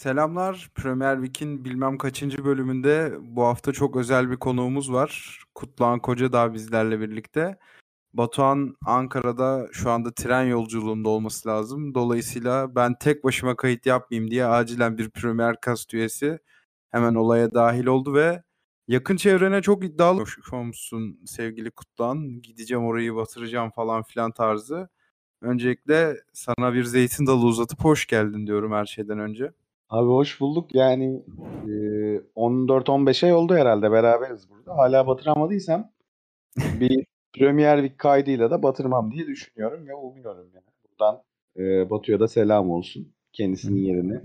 Selamlar. Premier Week'in bilmem kaçıncı bölümünde bu hafta çok özel bir konuğumuz var. Kutluhan Kocadağ bizlerle birlikte. Batuhan Ankara'da şu anda tren yolculuğunda olması lazım. Dolayısıyla ben tek başıma kayıt yapmayayım diye acilen bir Premier Cast üyesi hemen olaya dahil oldu ve yakın çevrene çok iddialı olmuşsun sevgili Kutluhan. Gideceğim orayı batıracağım falan filan tarzı. Öncelikle sana bir zeytin dalı uzatıp hoş geldin diyorum her şeyden önce. Abi hoş bulduk. Yani e, 14-15 ay oldu herhalde beraberiz burada. Hala batıramadıysam bir Premier Week kaydıyla da batırmam diye düşünüyorum ve umuyorum yani. Buradan e, Batu'ya da selam olsun. Kendisinin yerini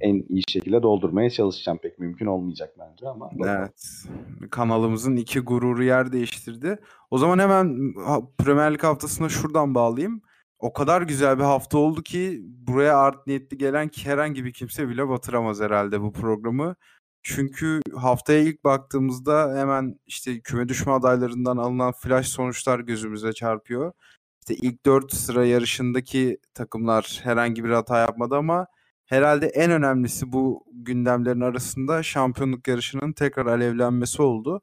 en iyi şekilde doldurmaya çalışacağım. Pek mümkün olmayacak bence ama. Evet. Kanalımızın iki gururu yer değiştirdi. O zaman hemen Premier Lig haftasına şuradan bağlayayım o kadar güzel bir hafta oldu ki buraya art niyetli gelen herhangi bir kimse bile batıramaz herhalde bu programı. Çünkü haftaya ilk baktığımızda hemen işte küme düşme adaylarından alınan flash sonuçlar gözümüze çarpıyor. İşte ilk dört sıra yarışındaki takımlar herhangi bir hata yapmadı ama herhalde en önemlisi bu gündemlerin arasında şampiyonluk yarışının tekrar alevlenmesi oldu.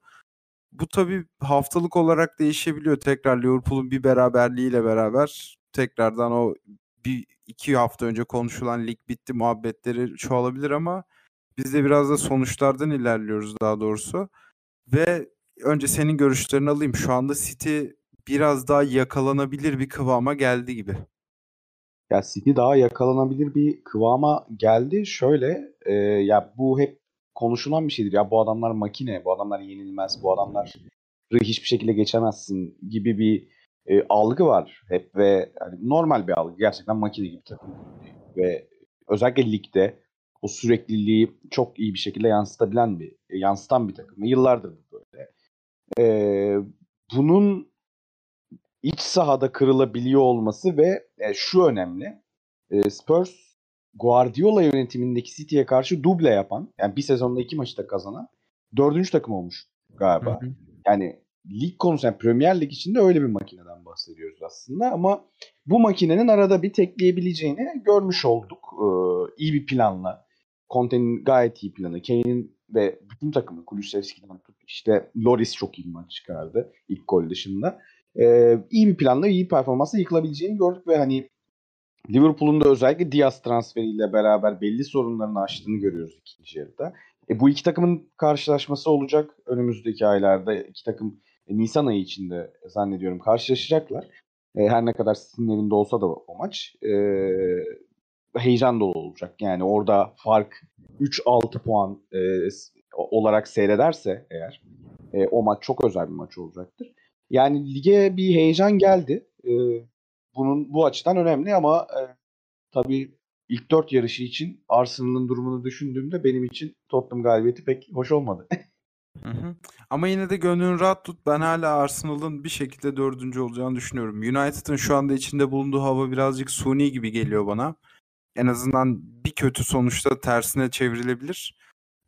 Bu tabii haftalık olarak değişebiliyor. Tekrar Liverpool'un bir beraberliğiyle beraber tekrardan o bir iki hafta önce konuşulan lig bitti muhabbetleri çoğalabilir ama biz de biraz da sonuçlardan ilerliyoruz daha doğrusu. Ve önce senin görüşlerini alayım. Şu anda City biraz daha yakalanabilir bir kıvama geldi gibi. Ya City daha yakalanabilir bir kıvama geldi. Şöyle e, ya bu hep konuşulan bir şeydir. Ya bu adamlar makine, bu adamlar yenilmez, bu adamlar hiçbir şekilde geçemezsin gibi bir e, algı var hep ve yani normal bir algı. Gerçekten makine gibi takım. Ve özellikle ligde o sürekliliği çok iyi bir şekilde yansıtabilen bir, e, yansıtan bir takım. Yıllardır bu böyle. E, bunun iç sahada kırılabiliyor olması ve e, şu önemli. E, Spurs Guardiola yönetimindeki City'ye karşı duble yapan, yani bir sezonda iki maçta kazanan dördüncü takım olmuş galiba. Hı hı. Yani lig konusu yani Premier Lig içinde öyle bir makineden bahsediyoruz aslında ama bu makinenin arada bir tekleyebileceğini görmüş olduk. Ee, iyi bir planla. Conte'nin gayet iyi planı. Kane'in ve bütün takımı Kulusevski'den tut işte Loris çok iyi maç çıkardı ilk gol dışında. Ee, iyi bir planla iyi performansla yıkılabileceğini gördük ve hani Liverpool'un da özellikle Diaz transferiyle beraber belli sorunlarını aştığını görüyoruz ikinci yarıda. E, bu iki takımın karşılaşması olacak önümüzdeki aylarda. iki takım e, Nisan ayı içinde zannediyorum karşılaşacaklar. E, her ne kadar sizin evinde olsa da o maç e, heyecan dolu olacak. Yani orada fark 3-6 puan e, olarak seyrederse eğer e, o maç çok özel bir maç olacaktır. Yani lige bir heyecan geldi. E, bunun bu açıdan önemli ama e, tabii ilk dört yarışı için Arsenal'ın durumunu düşündüğümde benim için Tottenham galibiyeti pek hoş olmadı. Hı hı. Ama yine de gönlün rahat tut. Ben hala Arsenal'ın bir şekilde dördüncü olacağını düşünüyorum. United'ın şu anda içinde bulunduğu hava birazcık suni gibi geliyor bana. En azından bir kötü sonuçta tersine çevrilebilir.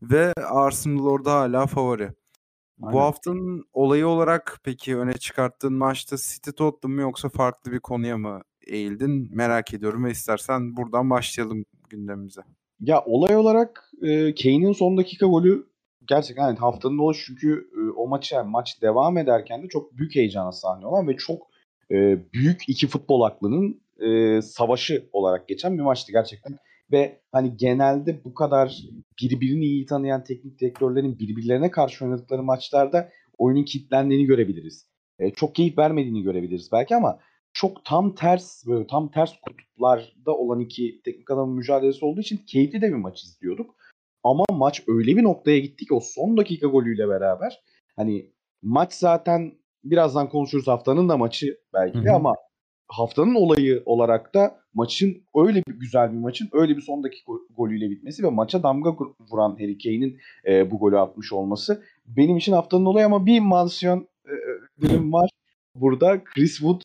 Ve Arsenal orada hala favori. Aynen. Bu haftanın olayı olarak peki öne çıkarttığın maçta City Tottenham mı yoksa farklı bir konuya mı eğildin? Merak ediyorum ve istersen buradan başlayalım gündemimize. Ya olay olarak e, Kane'in son dakika golü gerçekten yani haftanın oluş çünkü e, o maç yani maç devam ederken de çok büyük heyecana sahne olan ve çok e, büyük iki futbol aklının e, savaşı olarak geçen bir maçtı gerçekten. Ve hani genelde bu kadar birbirini iyi tanıyan teknik direktörlerin birbirlerine karşı oynadıkları maçlarda oyunun kilitlendiğini görebiliriz. E, çok keyif vermediğini görebiliriz belki ama çok tam ters böyle tam ters kutuplarda olan iki teknik adamın mücadelesi olduğu için keyifli de bir maç izliyorduk. Ama maç öyle bir noktaya gitti ki o son dakika golüyle beraber hani maç zaten birazdan konuşuruz haftanın da maçı belki de ama haftanın olayı olarak da maçın öyle bir güzel bir maçın öyle bir son dakika golüyle bitmesi ve maça damga vuran Harry Kane'in e, bu golü atmış olması benim için haftanın olayı ama bir mansiyon e, e var. Burada Chris Wood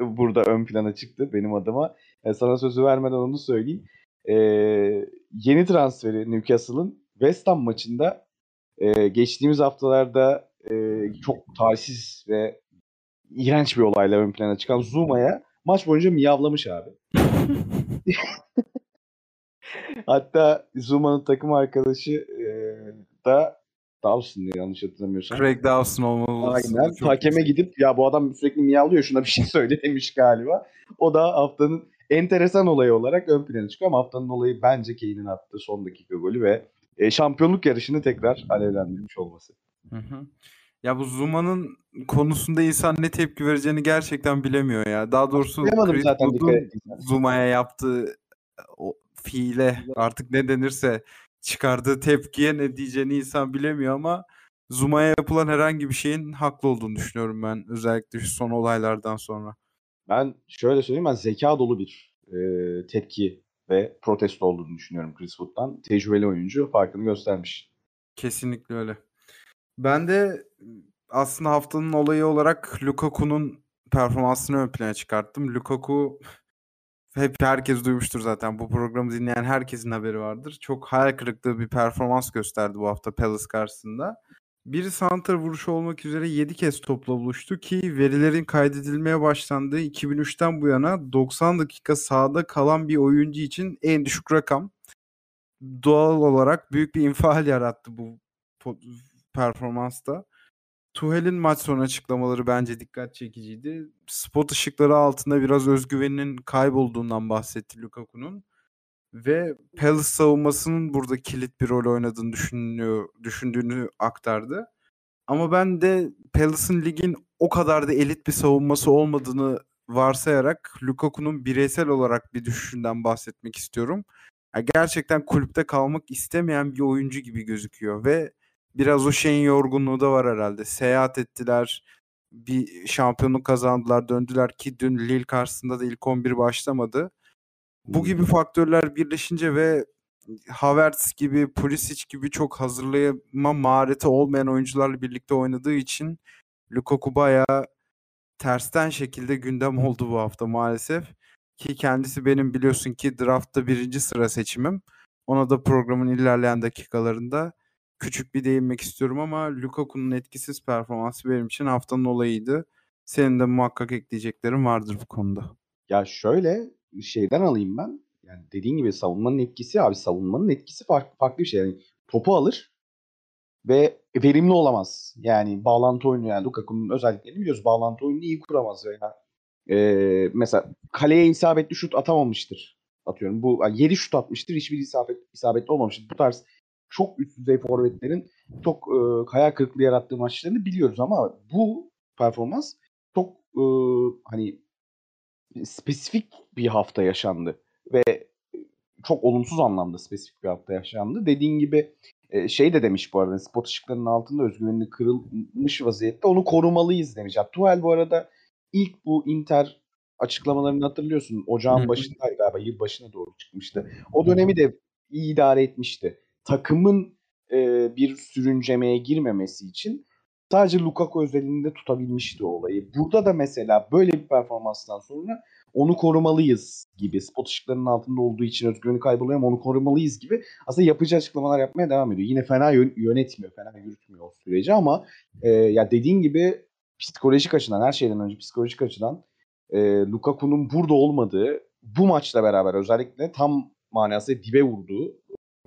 burada ön plana çıktı benim adıma. E, sana sözü vermeden onu söyleyeyim e, yeni transferi Newcastle'ın West Ham maçında e, geçtiğimiz haftalarda e, çok tarihsiz ve iğrenç bir olayla ön plana çıkan Zuma'ya maç boyunca miyavlamış abi. Hatta Zuma'nın takım arkadaşı e, da Dawson yanlış hatırlamıyorsam. Craig Dawson olmalı. Aynen. Hakeme gidip ya bu adam sürekli miyavlıyor şuna bir şey söyle demiş galiba. O da haftanın enteresan olayı olarak ön plana çıkıyor ama haftanın olayı bence Kane'in attığı son dakika golü ve e, şampiyonluk yarışını tekrar alevlendirmiş olması. Hı hı. Ya bu Zuma'nın konusunda insan ne tepki vereceğini gerçekten bilemiyor ya. Daha doğrusu Chris Wood'un. Zuma'ya yaptığı o fiile artık ne denirse çıkardığı tepkiye ne diyeceğini insan bilemiyor ama Zuma'ya yapılan herhangi bir şeyin haklı olduğunu düşünüyorum ben. Özellikle şu son olaylardan sonra. Ben şöyle söyleyeyim ben zeka dolu bir e, tepki ve protesto olduğunu düşünüyorum Chris Wood'dan. Tecrübeli oyuncu farkını göstermiş. Kesinlikle öyle. Ben de aslında haftanın olayı olarak Lukaku'nun performansını ön plana çıkarttım. Lukaku hep herkes duymuştur zaten. Bu programı dinleyen herkesin haberi vardır. Çok hayal kırıklığı bir performans gösterdi bu hafta Palace karşısında. Bir santra vuruşu olmak üzere 7 kez topla buluştu ki verilerin kaydedilmeye başlandığı 2003'ten bu yana 90 dakika sahada kalan bir oyuncu için en düşük rakam. Doğal olarak büyük bir infial yarattı bu performansta. Tuhel'in maç sonu açıklamaları bence dikkat çekiciydi. Spot ışıkları altında biraz özgüveninin kaybolduğundan bahsetti Lukaku'nun. Ve Palace savunmasının burada kilit bir rol oynadığını düşünüyor, düşündüğünü aktardı. Ama ben de Palace'ın ligin o kadar da elit bir savunması olmadığını varsayarak Lukaku'nun bireysel olarak bir düşüşünden bahsetmek istiyorum. Ya gerçekten kulüpte kalmak istemeyen bir oyuncu gibi gözüküyor ve biraz o şeyin yorgunluğu da var herhalde. Seyahat ettiler, bir şampiyonluk kazandılar, döndüler ki dün Lille karşısında da ilk 11 başlamadı. Bu gibi faktörler birleşince ve Havertz gibi, Pulisic gibi çok hazırlayama mahareti olmayan oyuncularla birlikte oynadığı için Lukaku bayağı tersten şekilde gündem oldu bu hafta maalesef. Ki kendisi benim biliyorsun ki draftta birinci sıra seçimim. Ona da programın ilerleyen dakikalarında küçük bir değinmek istiyorum ama Lukaku'nun etkisiz performansı benim için haftanın olayıydı. Senin de muhakkak ekleyeceklerin vardır bu konuda. Ya şöyle şeyden alayım ben. Yani dediğin gibi savunmanın etkisi abi savunmanın etkisi farklı, farklı bir şey. Yani topu alır ve verimli olamaz. Yani bağlantı oyunu yani Lukaku'nun özelliklerini biliyoruz. Bağlantı oyununu iyi kuramaz veya e, mesela kaleye isabetli şut atamamıştır. Atıyorum bu yani 7 şut atmıştır. Hiçbir isabet, isabetli olmamıştır. Bu tarz çok üst düzey forvetlerin çok e, hayal kırıklığı yarattığı maçlarını biliyoruz ama bu performans çok e, hani spesifik bir hafta yaşandı ve çok olumsuz anlamda spesifik bir hafta yaşandı. Dediğin gibi e, şey de demiş bu arada spot ışıklarının altında özgüvenini kırılmış vaziyette onu korumalıyız demiş. Tuchel bu arada ilk bu Inter açıklamalarını hatırlıyorsun. Ocağın başındaydı galiba. Yıl başına doğru çıkmıştı. O dönemi de iyi idare etmişti. Takımın e, bir sürüncemeye girmemesi için sadece Lukaku özelinde tutabilmişti olayı. Burada da mesela böyle bir performanstan sonra onu korumalıyız gibi spot ışıklarının altında olduğu için özgüveni kayboluyor ama onu korumalıyız gibi aslında yapıcı açıklamalar yapmaya devam ediyor. Yine fena yön- yönetmiyor, fena yürütmüyor o süreci ama e, ya dediğin gibi psikolojik açıdan her şeyden önce psikolojik açıdan e, Lukaku'nun burada olmadığı bu maçla beraber özellikle tam manasıyla dibe vurduğu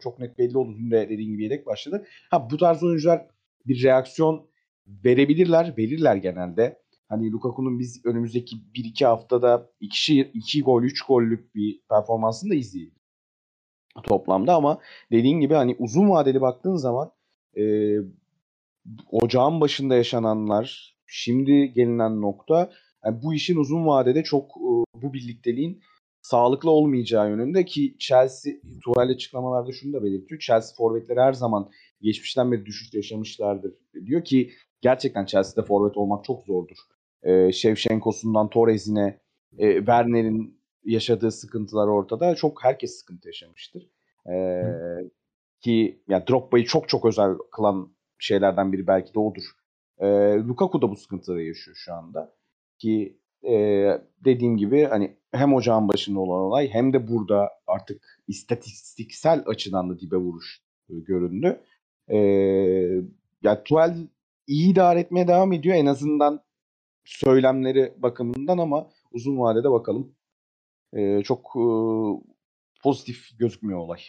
çok net belli oldu. Dün de dediğin gibi yedek başladı. Ha bu tarz oyuncular bir reaksiyon verebilirler, verirler genelde. Hani Lukaku'nun biz önümüzdeki 1-2 haftada 2, 2 gol, 3 gollük bir performansını da izleyelim toplamda ama dediğin gibi hani uzun vadeli baktığın zaman e, ocağın başında yaşananlar, şimdi gelinen nokta yani bu işin uzun vadede çok e, bu birlikteliğin sağlıklı olmayacağı yönünde ki Chelsea Tuchel açıklamalarda şunu da belirtiyor. Chelsea forvetleri her zaman geçmişten beri düşüş yaşamışlardır diyor ki gerçekten Chelsea'de forvet olmak çok zordur. Ee, Shevchenko'sundan Torres'ine e, Werner'in yaşadığı sıkıntılar ortada. Çok herkes sıkıntı yaşamıştır. Ee, ki yani Drogba'yı çok çok özel kılan şeylerden biri belki de odur. Ee, Lukaku da bu sıkıntıları yaşıyor şu anda. Ki e, dediğim gibi hani hem ocağın başında olan olay hem de burada artık istatistiksel açıdan da dibe vuruş e, göründü. E, ya Tuchel iyi idare etmeye devam ediyor en azından söylemleri bakımından ama uzun vadede bakalım. E, çok e, pozitif gözükmüyor olay.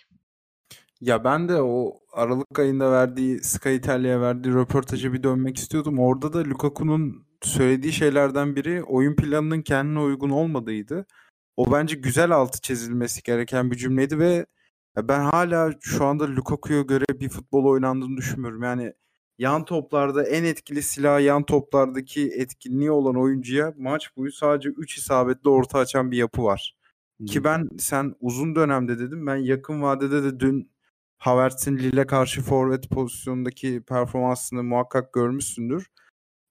Ya ben de o Aralık ayında verdiği Sky Italia'ya verdiği röportaja bir dönmek istiyordum. Orada da Lukaku'nun söylediği şeylerden biri oyun planının kendine uygun olmadığıydı. O bence güzel altı çizilmesi gereken bir cümleydi ve ben hala şu anda Lukaku'ya göre bir futbol oynandığını düşünmüyorum. Yani yan toplarda en etkili silah yan toplardaki etkinliği olan oyuncuya maç boyu sadece 3 isabetli orta açan bir yapı var. Ki ben sen uzun dönemde dedim. Ben yakın vadede de dün Havertz'in Lille karşı forvet pozisyonundaki performansını muhakkak görmüşsündür.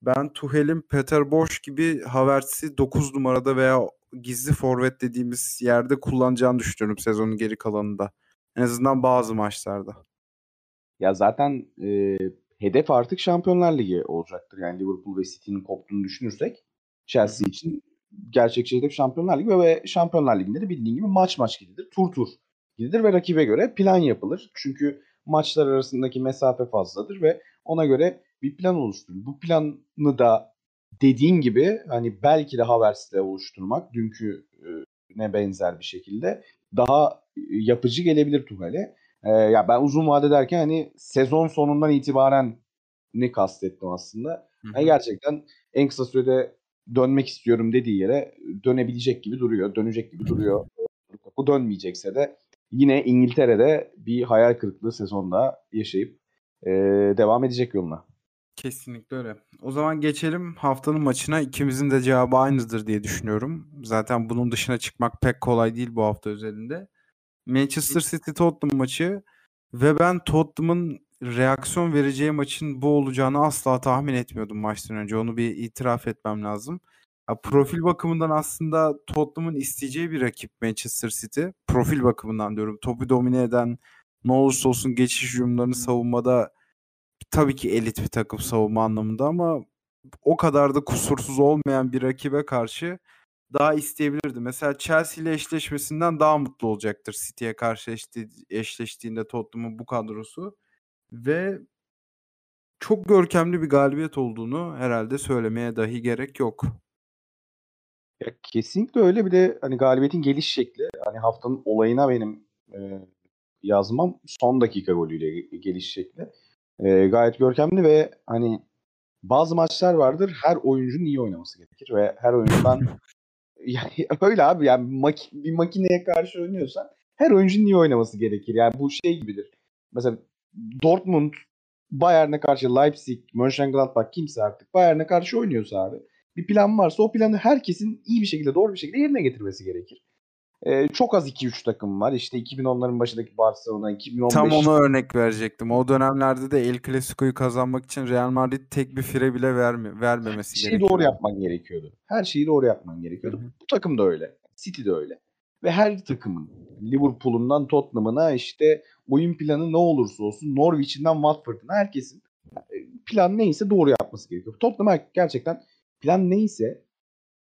Ben Tuchel'in Peter Bosch gibi Havertz'i 9 numarada veya gizli forvet dediğimiz yerde kullanacağını düşünüyorum sezonun geri kalanında. En azından bazı maçlarda. Ya zaten e, hedef artık Şampiyonlar Ligi olacaktır. Yani Liverpool ve City'nin koptuğunu düşünürsek Chelsea için gerçekçi hedef Şampiyonlar Ligi ve Şampiyonlar Ligi'nde de bildiğin gibi maç maç gidilir. Tur tur gidilir ve rakibe göre plan yapılır. Çünkü maçlar arasındaki mesafe fazladır ve ona göre bir plan oluşturulur. Bu planı da dediğin gibi hani belki de Havertz'le oluşturmak dünkü e, ne benzer bir şekilde daha yapıcı gelebilir Tuhel'e. Ee, ya ben uzun vade derken hani sezon sonundan itibaren ne kastettim aslında. Yani gerçekten en kısa sürede dönmek istiyorum dediği yere dönebilecek gibi duruyor. Dönecek gibi duruyor. Bu dönmeyecekse de yine İngiltere'de bir hayal kırıklığı sezonda yaşayıp e, devam edecek yoluna. Kesinlikle öyle. O zaman geçelim haftanın maçına. İkimizin de cevabı aynıdır diye düşünüyorum. Zaten bunun dışına çıkmak pek kolay değil bu hafta özelinde. Manchester City Tottenham maçı ve ben Tottenham'ın reaksiyon vereceği maçın bu olacağını asla tahmin etmiyordum maçtan önce. Onu bir itiraf etmem lazım. Ya, profil bakımından aslında Tottenham'ın isteyeceği bir rakip Manchester City. Profil bakımından diyorum. Topu domine eden ne olursa olsun geçiş hücumlarını savunmada tabii ki elit bir takım savunma anlamında ama o kadar da kusursuz olmayan bir rakibe karşı daha isteyebilirdi. Mesela Chelsea ile eşleşmesinden daha mutlu olacaktır City'ye karşı eşleşti, eşleştiğinde Tottenham'ın bu kadrosu. Ve çok görkemli bir galibiyet olduğunu herhalde söylemeye dahi gerek yok. Ya kesinlikle öyle. Bir de hani galibiyetin geliş şekli hani haftanın olayına benim e, yazmam son dakika golüyle geliş şekli. E, gayet görkemli ve hani bazı maçlar vardır her oyuncunun iyi oynaması gerekir ve her oyuncudan yani öyle abi yani mak- bir makineye karşı oynuyorsan her oyuncunun iyi oynaması gerekir. Yani bu şey gibidir. Mesela Dortmund Bayern'e karşı Leipzig, Mönchengladbach kimse artık Bayern'e karşı oynuyorsa abi bir plan varsa o planı herkesin iyi bir şekilde doğru bir şekilde yerine getirmesi gerekir. Ee, çok az 2-3 takım var. İşte 2010'ların başındaki Barcelona, 2015... Tam onu örnek verecektim. O dönemlerde de El Clasico'yu kazanmak için Real Madrid tek bir fire bile verme, vermemesi Her şeyi doğru yapman gerekiyordu. Her şeyi doğru yapman gerekiyordu. Hı-hı. Bu takım da öyle. City de öyle. Ve her takımın Liverpool'undan Tottenham'ına işte oyun planı ne olursa olsun Norwich'inden Watford'una herkesin e, plan neyse doğru yapması gerekiyor. Tottenham gerçekten plan neyse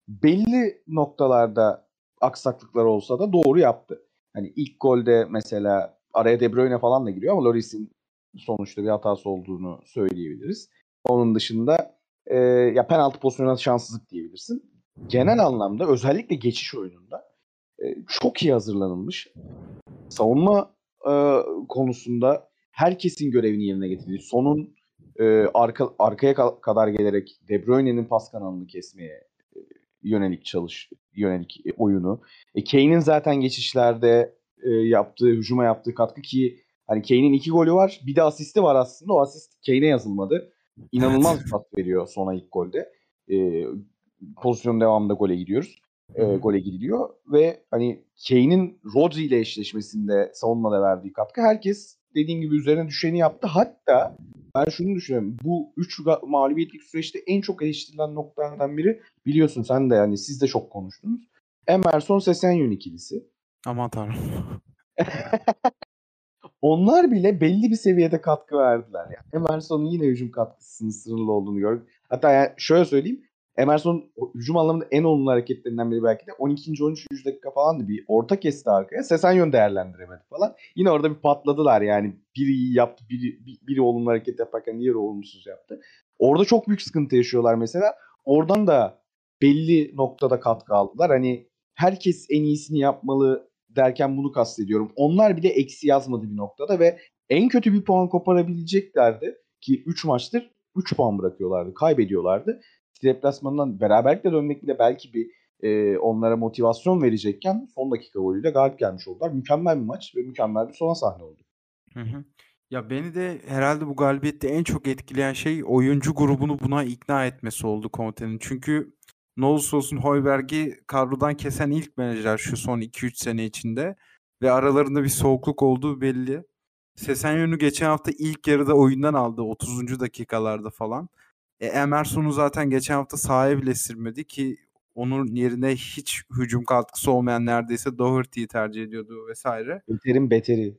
belli noktalarda aksaklıklar olsa da doğru yaptı. Hani ilk golde mesela araya De Bruyne falan da giriyor ama Loris'in sonuçta bir hatası olduğunu söyleyebiliriz. Onun dışında e, ya penaltı pozisyonuna şanssızlık diyebilirsin. Genel anlamda özellikle geçiş oyununda e, çok iyi hazırlanılmış. Savunma e, konusunda herkesin görevini yerine getirdiği, sonun e, arka arkaya kadar gelerek De Bruyne'nin pas kanalını kesmeye yönelik çalış yönelik e, oyunu. E, Kane'in zaten geçişlerde e, yaptığı, hücuma yaptığı katkı ki hani Kane'in iki golü var. Bir de asisti var aslında. O asist Kane'e yazılmadı. İnanılmaz bir pas veriyor sona ilk golde. E, pozisyon devamında gole gidiyoruz. E, gole gidiliyor ve hani Kane'in Rodri ile eşleşmesinde savunmada verdiği katkı herkes dediğim gibi üzerine düşeni yaptı. Hatta ben şunu düşünüyorum. Bu 3 mağlubiyetlik süreçte en çok eleştirilen noktalardan biri biliyorsun sen de yani siz de çok konuştunuz. Emerson Sesenyon ikilisi. Aman tanrım. Onlar bile belli bir seviyede katkı verdiler. Yani Emerson'un yine hücum katkısının sınırlı olduğunu gördük. Hatta yani şöyle söyleyeyim. Emerson hücum anlamında en olumlu hareketlerinden biri belki de 12. 13. dakika falan da bir orta kesti arkaya. Sesenyon değerlendiremedi falan. Yine orada bir patladılar yani. Biri iyi yaptı, biri, biri olumlu hareket yaparken diğeri olumsuz yaptı. Orada çok büyük sıkıntı yaşıyorlar mesela. Oradan da belli noktada katkı aldılar. Hani herkes en iyisini yapmalı derken bunu kastediyorum. Onlar bile eksi yazmadı bir noktada ve en kötü bir puan koparabileceklerdi ki 3 maçtır 3 puan bırakıyorlardı, kaybediyorlardı. Deplasmanından beraberlikle dönmek bile belki bir e, onlara motivasyon verecekken son dakika golüyle galip gelmiş oldular. Mükemmel bir maç ve mükemmel bir sona sahne oldu. Hı hı. Ya beni de herhalde bu galibiyette en çok etkileyen şey oyuncu grubunu buna ikna etmesi oldu Conte'nin. Çünkü ne olursa olsun Hoiberg'i kadrodan kesen ilk menajer şu son 2-3 sene içinde ve aralarında bir soğukluk olduğu belli. Sesenyon'u geçen hafta ilk yarıda oyundan aldı 30. dakikalarda falan. E, Emerson'u zaten geçen hafta sahaya bile sürmedi ki onun yerine hiç hücum katkısı olmayan neredeyse Doherty'yi tercih ediyordu vesaire. Beterin beteri.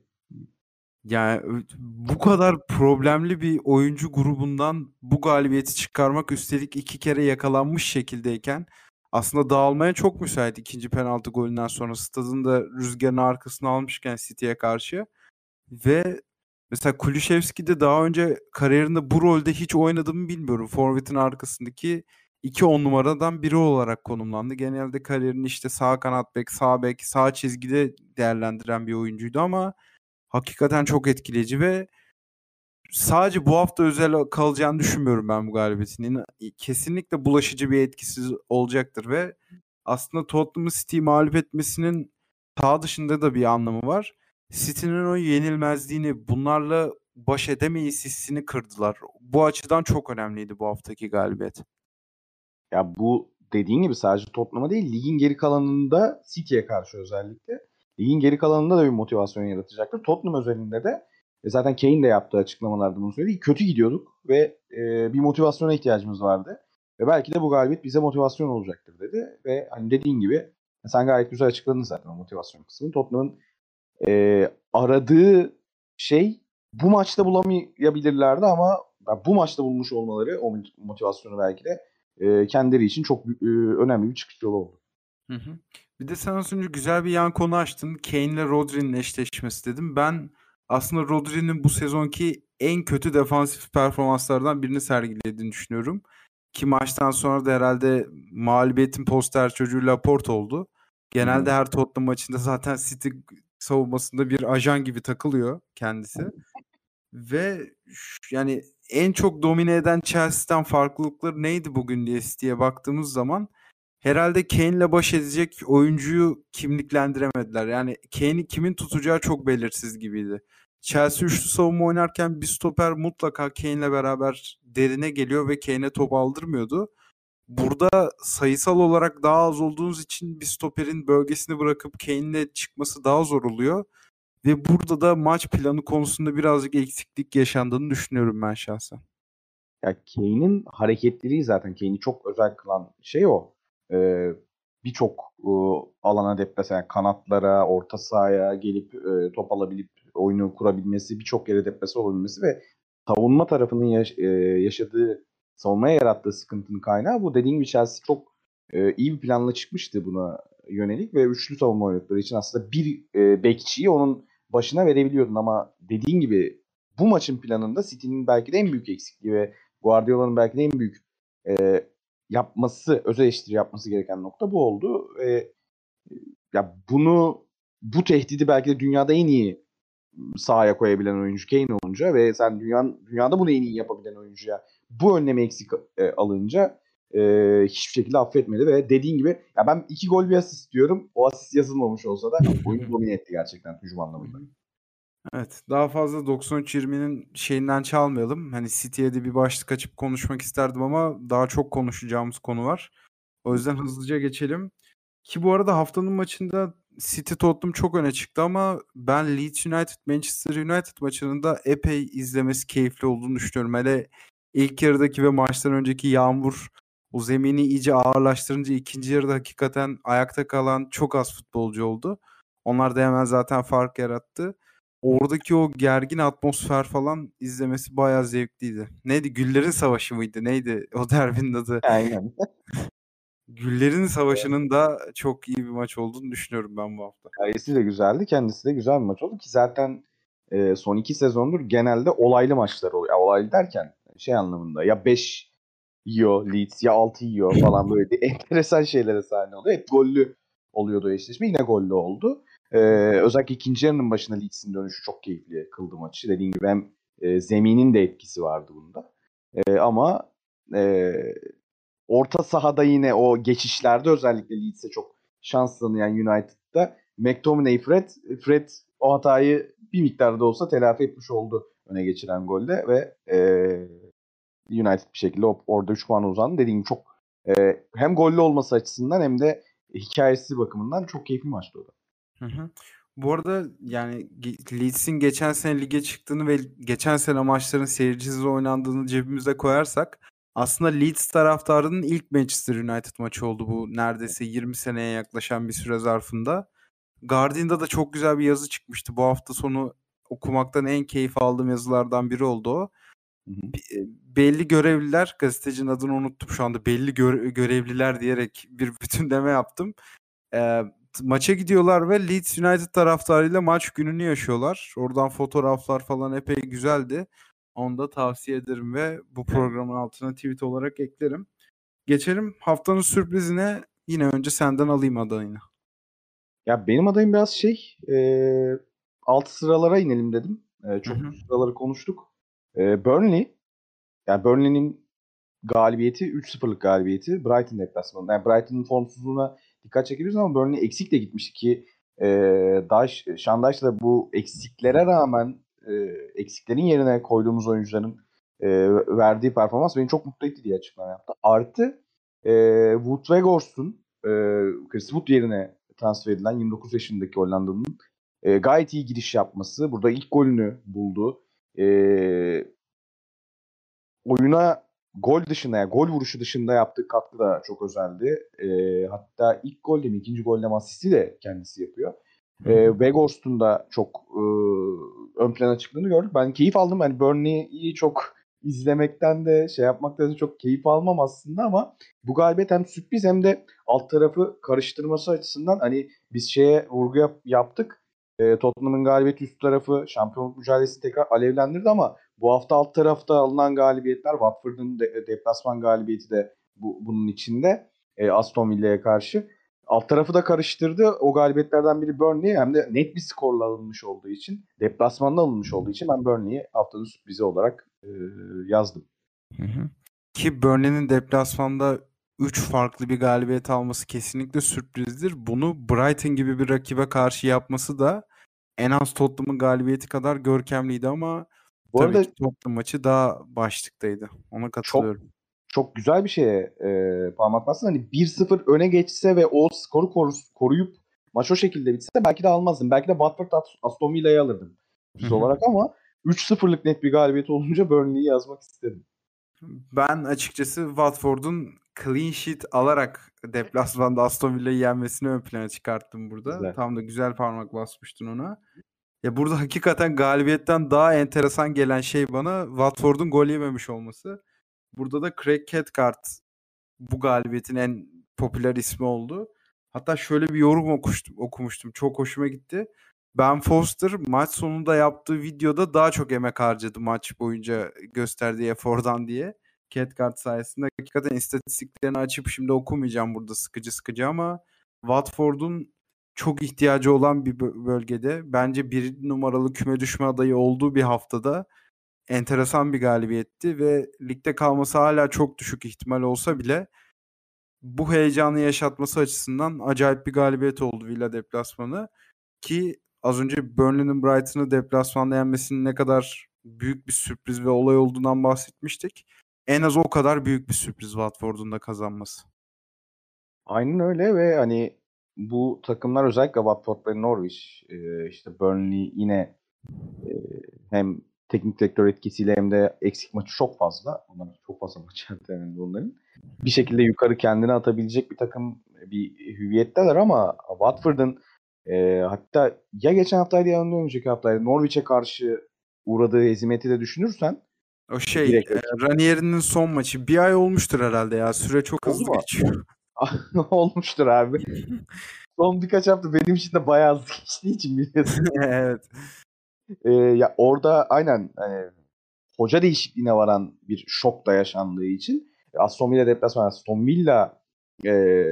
Yani bu kadar problemli bir oyuncu grubundan bu galibiyeti çıkarmak üstelik iki kere yakalanmış şekildeyken aslında dağılmaya çok müsait ikinci penaltı golünden sonra stadın da rüzgarın arkasına almışken City'ye karşı ve mesela Kulüşevski de daha önce kariyerinde bu rolde hiç oynadı mı bilmiyorum. Forvet'in arkasındaki iki on numaradan biri olarak konumlandı. Genelde kariyerini işte sağ kanat bek, sağ bek, sağ çizgide değerlendiren bir oyuncuydu ama hakikaten çok etkileyici ve sadece bu hafta özel kalacağını düşünmüyorum ben bu galibiyetin. Kesinlikle bulaşıcı bir etkisi olacaktır ve aslında Tottenham'ı City mağlup etmesinin sağ dışında da bir anlamı var. City'nin o yenilmezliğini bunlarla baş edemeyiz hissini kırdılar. Bu açıdan çok önemliydi bu haftaki galibiyet. Ya bu dediğin gibi sadece Tottenham'a değil ligin geri kalanında City'ye karşı özellikle ligin geri kalanında da bir motivasyon yaratacaktır. Tottenham özelinde de e zaten Kane de yaptığı açıklamalarda bunu söyledi. Kötü gidiyorduk ve e, bir motivasyona ihtiyacımız vardı. Ve belki de bu galibiyet bize motivasyon olacaktır dedi. Ve hani dediğin gibi sen gayet güzel açıkladın zaten o motivasyon kısmını. Tottenham'ın e, aradığı şey bu maçta bulamayabilirlerdi ama bu maçta bulmuş olmaları o motivasyonu belki de e, kendileri için çok e, önemli bir çıkış yolu oldu. Hı hı. Bir de sen az önce güzel bir yan konu açtın. Kane ile Rodri'nin eşleşmesi dedim. Ben aslında Rodri'nin bu sezonki en kötü defansif performanslardan birini sergilediğini düşünüyorum. Ki maçtan sonra da herhalde mağlubiyetin poster çocuğu Laporte oldu. Genelde her Tottenham maçında zaten City savunmasında bir ajan gibi takılıyor kendisi. Ve yani en çok domine eden Chelsea'den farklılıkları neydi bugün diye City'ye baktığımız zaman herhalde Kane'le baş edecek oyuncuyu kimliklendiremediler. Yani Kane'i kimin tutacağı çok belirsiz gibiydi. Chelsea üçlü savunma oynarken bir stoper mutlaka Kane'le beraber derine geliyor ve Kane'e top aldırmıyordu. Burada sayısal olarak daha az olduğunuz için bir stoperin bölgesini bırakıp Kane'le çıkması daha zor oluyor. Ve burada da maç planı konusunda birazcık eksiklik yaşandığını düşünüyorum ben şahsen. Ya Kane'in hareketleri zaten Kane'i çok özel kılan şey o. Ee, Birçok e, alana deplase, yani kanatlara, orta sahaya gelip e, top alabilip oyunu kurabilmesi, birçok yere deplase olabilmesi ve savunma tarafının yaş- e, yaşadığı, savunmaya yarattığı sıkıntının kaynağı bu. Dediğim gibi Chelsea çok e, iyi bir planla çıkmıştı buna yönelik ve üçlü savunma oynadıkları için aslında bir e, bekçiyi onun başına verebiliyordun ama dediğin gibi bu maçın planında City'nin belki de en büyük eksikliği ve Guardiola'nın belki de en büyük e, yapması, öz eleştiri yapması gereken nokta bu oldu. E, ya bunu bu tehdidi belki de dünyada en iyi sahaya koyabilen oyuncu Kane olunca ve sen dünyanın, dünyada bunu en iyi yapabilen oyuncuya bu önlemi eksik e, alınca e, hiçbir şekilde affetmedi ve dediğin gibi ya ben iki gol bir asist diyorum. O asist yazılmamış olsa da oyun domine etti gerçekten hücum anlamında. Evet. Daha fazla 93-20'nin şeyinden çalmayalım. Hani City'ye de bir başlık açıp konuşmak isterdim ama daha çok konuşacağımız konu var. O yüzden hızlıca geçelim. Ki bu arada haftanın maçında City Tottenham çok öne çıktı ama ben Leeds United Manchester United maçının da epey izlemesi keyifli olduğunu düşünüyorum. Hele ilk yarıdaki ve maçtan önceki yağmur o zemini iyice ağırlaştırınca ikinci yarıda hakikaten ayakta kalan çok az futbolcu oldu. Onlar da hemen zaten fark yarattı. Oradaki o gergin atmosfer falan izlemesi bayağı zevkliydi. Neydi? Güllerin Savaşı mıydı? Neydi o derbinin adı? Aynen. Güllerin Savaşı'nın da çok iyi bir maç olduğunu düşünüyorum ben bu hafta. Hikayesi de güzeldi. Kendisi de güzel bir maç oldu ki zaten e, son iki sezondur genelde olaylı maçlar oluyor. Olaylı derken şey anlamında ya 5 yiyor Leeds ya 6 yiyor falan böyle enteresan şeylere sahne oluyor. Hep gollü oluyordu eşleşme. Yine gollü oldu. Ee, özellikle ikinci yarının başında Leeds'in dönüşü çok keyifli kıldı maçı. Dediğim gibi hem e, zeminin de etkisi vardı bunda. E, ama e, orta sahada yine o geçişlerde özellikle Leeds'e çok şans tanıyan United'da McTominay Fred, Fred o hatayı bir miktarda olsa telafi etmiş oldu öne geçiren golde ve e, United bir şekilde orada 3 puan uzandı. Dediğim çok e, hem gollü olması açısından hem de hikayesi bakımından çok keyifli maçtı o da. Hı hı. Bu arada yani Leeds'in geçen sene lige çıktığını ve geçen sene maçların seyircisiz oynandığını cebimize koyarsak aslında Leeds taraftarının ilk Manchester United maçı oldu bu neredeyse 20 seneye yaklaşan bir süre zarfında. Guardian'da da çok güzel bir yazı çıkmıştı. Bu hafta sonu okumaktan en keyif aldığım yazılardan biri oldu o. Belli görevliler, gazetecinin adını unuttum şu anda. Belli gö- görevliler diyerek bir bütünleme yaptım. E, maça gidiyorlar ve Leeds United taraftarıyla maç gününü yaşıyorlar. Oradan fotoğraflar falan epey güzeldi. Onu da tavsiye ederim ve bu programın altına tweet olarak eklerim. Geçelim haftanın sürprizine. Yine önce senden alayım adayını. Ya benim adayım biraz şey e, alt sıralara inelim dedim. E, çok hı sıraları konuştuk. Burnley yani Burnley'nin galibiyeti 3-0'lık galibiyeti Brighton deplasmanında. Yani Brighton'ın formsuzluğuna dikkat çekebiliriz ama Burnley eksik de gitmişti ki e, Daş, Şandaş da bu eksiklere rağmen e, eksiklerin yerine koyduğumuz oyuncuların e, verdiği performans beni çok mutlu etti diye açıklama yaptı. Artı e, Wood Weghorst'un e, Chris Wood yerine transfer edilen 29 yaşındaki Hollandalı'nın e, gayet iyi giriş yapması. Burada ilk golünü buldu. E, oyuna gol dışında yani gol vuruşu dışında yaptığı katkı da çok özeldi. E, hatta ilk golde mi ikinci golde mi asisti de kendisi yapıyor. E, Weghorst'un da çok e, ön plana çıktığını gördük. Ben keyif aldım. Yani Burnley'i çok izlemekten de şey yapmaktan da çok keyif almam aslında ama bu galibiyet hem sürpriz hem de alt tarafı karıştırması açısından hani biz şeye vurgu yap, yaptık. E, Tottenham'ın galibiyeti üst tarafı şampiyonluk mücadelesini tekrar alevlendirdi ama bu hafta alt tarafta alınan galibiyetler Watford'un de, deplasman galibiyeti de bu, bunun içinde e, Aston Villa'ya karşı. Alt tarafı da karıştırdı. O galibiyetlerden biri Burnley hem de net bir skorla alınmış olduğu için, deplasmanda alınmış olduğu için ben Burnley'i haftanın sürprizi olarak e, yazdım. Hı hı. Ki Burnley'nin deplasmanda 3 farklı bir galibiyet alması kesinlikle sürprizdir. Bunu Brighton gibi bir rakibe karşı yapması da en az Tottenham'ın galibiyeti kadar görkemliydi ama bu tabii arada ki Tottenham maçı daha başlıktaydı. Ona katılıyorum. Çok çok güzel bir şeye e, parmak bastın. Hani 1-0 öne geçse ve o skoru koru, koruyup maç o şekilde bitse belki de almazdım. Belki de Watford Aston Villa'yı alırdım. Biz olarak ama 3-0'lık net bir galibiyet olunca Burnley'i yazmak istedim. Ben açıkçası Watford'un clean sheet alarak deplasmanda Aston Villa'yı yenmesini ön plana çıkarttım burada. Güzel. Tam da güzel parmak basmıştın ona. Ya burada hakikaten galibiyetten daha enteresan gelen şey bana Watford'un gol yememiş olması. Burada da Craig Cathcart bu galibiyetin en popüler ismi oldu. Hatta şöyle bir yorum okumuştum, okumuştum. Çok hoşuma gitti. Ben Foster maç sonunda yaptığı videoda daha çok emek harcadı maç boyunca gösterdiği efordan diye. Cathcart sayesinde. Hakikaten istatistiklerini açıp şimdi okumayacağım burada sıkıcı sıkıcı ama Watford'un çok ihtiyacı olan bir bölgede bence bir numaralı küme düşme adayı olduğu bir haftada enteresan bir galibiyetti ve ligde kalması hala çok düşük ihtimal olsa bile bu heyecanı yaşatması açısından acayip bir galibiyet oldu Villa deplasmanı ki az önce Burnley'nin Brighton'ı deplasmanda yenmesinin ne kadar büyük bir sürpriz ve olay olduğundan bahsetmiştik. En az o kadar büyük bir sürpriz Watford'un da kazanması. Aynen öyle ve hani bu takımlar özellikle Watford ve Norwich işte Burnley yine hem teknik direktör etkisiyle hem de eksik maçı çok fazla. Onlar çok fazla maç ertelendi onların. Bir şekilde yukarı kendini atabilecek bir takım bir hüviyetteler ama Watford'ın e, hatta ya geçen haftaydı ya önceki haftaydı Norwich'e karşı uğradığı hezimeti de düşünürsen o şey e, Ranier'in son maçı bir ay olmuştur herhalde ya. Süre çok hızlı geçiyor. olmuştur abi. son birkaç hafta benim için de bayağı hızlı geçtiği için biliyorsun. evet. E, ya orada aynen hani, hoca değişikliğine varan bir şok da yaşandığı için Aston Villa deplasman Aston Villa e,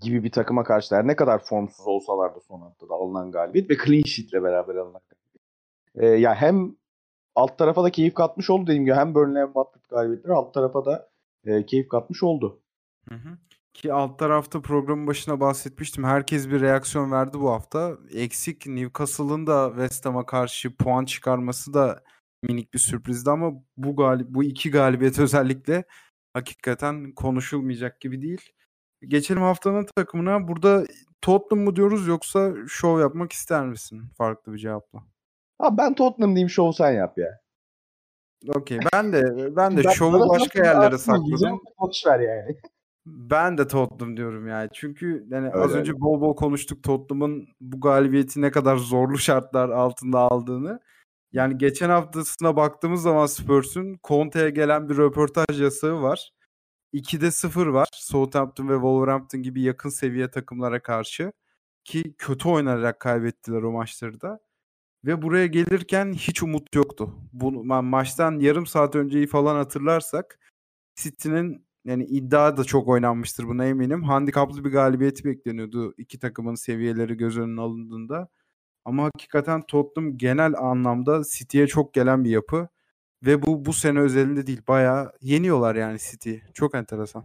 gibi bir takıma karşı her ne kadar formsuz olsalar da son haftada alınan galibiyet ve clean sheet'le beraber alınan galibiyet. Ee, ya hem alt tarafa da keyif katmış oldu dediğim gibi hem Burnley hem Watford galibiyetleri alt tarafa da e, keyif katmış oldu. Hı hı. Ki alt tarafta programın başına bahsetmiştim. Herkes bir reaksiyon verdi bu hafta. Eksik Newcastle'ın da West Ham'a karşı puan çıkarması da minik bir sürprizdi ama bu galip bu iki galibiyet özellikle hakikaten konuşulmayacak gibi değil. Geçelim haftanın takımına. Burada Tottenham mı diyoruz yoksa şov yapmak ister misin farklı bir cevapla? Abi ben Tottenham diyeyim şov sen yap ya. Okey. Ben de ben de şovu başka yerlere sakladım. Boş ver yani. Ben de Tottenham diyorum yani. Çünkü yani Öyle. az önce bol bol konuştuk Tottenham'ın bu galibiyeti ne kadar zorlu şartlar altında aldığını. Yani geçen haftasına baktığımız zaman Spurs'un Conte'ye gelen bir röportaj yasağı var. 2'de 0 var. Southampton ve Wolverhampton gibi yakın seviye takımlara karşı. Ki kötü oynayarak kaybettiler o maçları da. Ve buraya gelirken hiç umut yoktu. Bu ma- maçtan yarım saat önceyi falan hatırlarsak City'nin yani iddia da çok oynanmıştır buna eminim. Handikaplı bir galibiyeti bekleniyordu iki takımın seviyeleri göz önüne alındığında. Ama hakikaten Tottenham genel anlamda City'ye çok gelen bir yapı. Ve bu bu sene özelinde değil. Bayağı yeniyorlar yani City. Çok enteresan.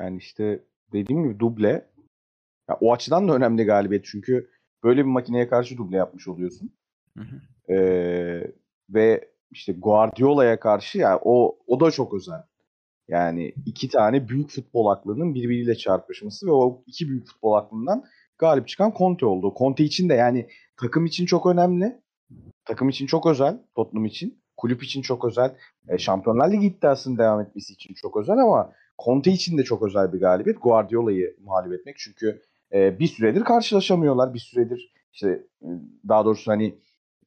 Yani işte dediğim gibi duble. Ya o açıdan da önemli galibiyet. Çünkü böyle bir makineye karşı duble yapmış oluyorsun. Hı hı. Ee, ve işte Guardiola'ya karşı ya yani o o da çok özel. Yani iki tane büyük futbol aklının birbiriyle çarpışması ve o iki büyük futbol aklından galip çıkan Conte oldu. Conte için de yani takım için çok önemli. Takım için çok özel. Tottenham için. Kulüp için çok özel. E, Şampiyonlar Ligi iddiasının devam etmesi için çok özel ama Conte için de çok özel bir galibiyet. Guardiola'yı mağlup etmek. Çünkü e, bir süredir karşılaşamıyorlar. Bir süredir işte daha doğrusu hani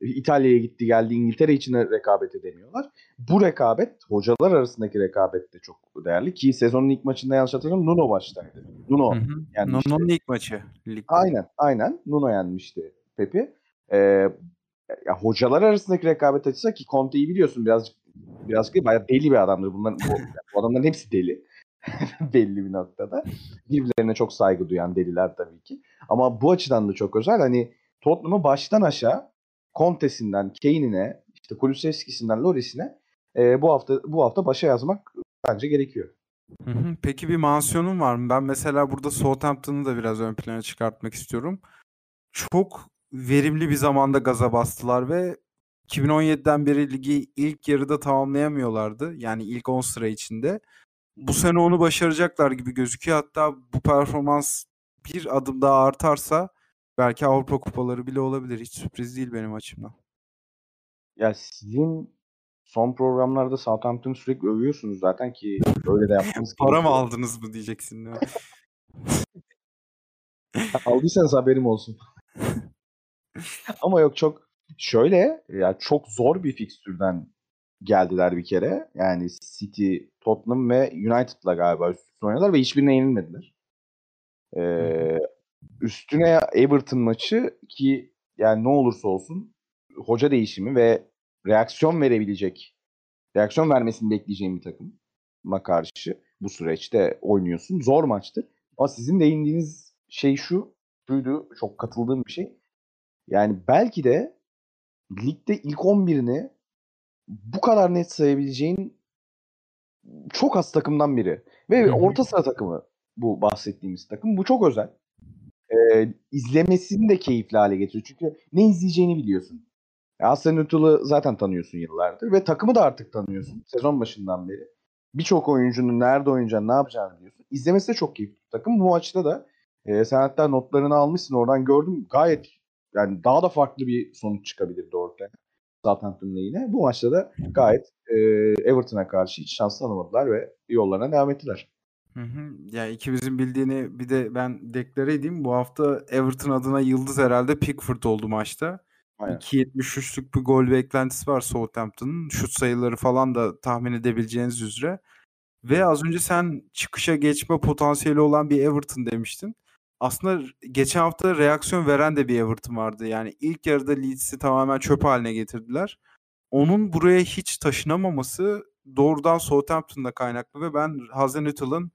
İtalya'ya gitti geldi İngiltere için rekabet edemiyorlar. Bu rekabet hocalar arasındaki rekabet de çok değerli ki sezonun ilk maçında yanlış hatırlamıyorum Nuno baştaydı. Nuno hı hı. yenmişti. Nuno'nun ilk maçı. Ligde. Aynen aynen Nuno yenmişti Pepi. Ee, ya hocalar arasındaki rekabet açısından ki Conte'yi biliyorsun birazcık birazcık bayağı deli bir adamdır. Bunların bu, bu adamların hepsi deli. belli bir noktada. Birbirlerine çok saygı duyan deliler tabii ki. Ama bu açıdan da çok özel. Hani Tottenham'ı baştan aşağı Conte'sinden Kane'ine, işte Kulusevski'sinden Loris'ine e, bu hafta bu hafta başa yazmak bence gerekiyor. Peki bir mansiyonun var mı? Ben mesela burada Southampton'ı da biraz ön plana çıkartmak istiyorum. Çok verimli bir zamanda gaza bastılar ve 2017'den beri ligi ilk yarıda tamamlayamıyorlardı. Yani ilk 10 sıra içinde. Bu sene onu başaracaklar gibi gözüküyor. Hatta bu performans bir adım daha artarsa Belki Avrupa kupaları bile olabilir. Hiç sürpriz değil benim açımdan. Ya sizin son programlarda Southampton'ı sürekli övüyorsunuz zaten ki öyle de yapmanız Para mı aldınız mı diyeceksin. değil Aldıysanız haberim olsun. Ama yok çok şöyle ya çok zor bir fikstürden geldiler bir kere. Yani City, Tottenham ve United'la galiba üst üste oynadılar ve hiçbirine yenilmediler. Ee, üstüne Everton maçı ki yani ne olursa olsun hoca değişimi ve reaksiyon verebilecek, reaksiyon vermesini bekleyeceğim bir takıma karşı bu süreçte oynuyorsun. Zor maçtır. Ama sizin değindiğiniz şey şu, şuydu, çok katıldığım bir şey. Yani belki de ligde ilk 11'ini bu kadar net sayabileceğin çok az takımdan biri. Ve orta sıra takımı bu bahsettiğimiz takım. Bu çok özel e, izlemesini de keyifli hale getiriyor. Çünkü ne izleyeceğini biliyorsun. Hasan Ütül'ü zaten tanıyorsun yıllardır ve takımı da artık tanıyorsun sezon başından beri. Birçok oyuncunun nerede oynayacağını, ne yapacağını biliyorsun. İzlemesi de çok keyifli takım. Bu maçta da e, sen hatta notlarını almışsın oradan gördüm. Gayet yani daha da farklı bir sonuç çıkabilirdi ortaya. Southampton'la yine. Bu maçta da gayet e, Everton'a karşı hiç şans tanımadılar ve yollarına devam ettiler. Hı hı. Ya ikimizin bildiğini bir de ben deklare edeyim. Bu hafta Everton adına yıldız herhalde Pickford oldu maçta. Aynen. 2.73'lük bir gol beklentisi var Southampton'ın. Şut sayıları falan da tahmin edebileceğiniz üzere. Ve az önce sen çıkışa geçme potansiyeli olan bir Everton demiştin. Aslında geçen hafta reaksiyon veren de bir Everton vardı. Yani ilk yarıda Leeds'i tamamen çöp haline getirdiler. Onun buraya hiç taşınamaması doğrudan Southampton'da kaynaklı ve ben Hazenhüttl'ın